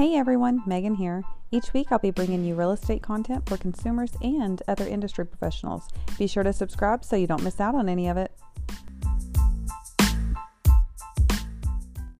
Hey everyone, Megan here. Each week I'll be bringing you real estate content for consumers and other industry professionals. Be sure to subscribe so you don't miss out on any of it.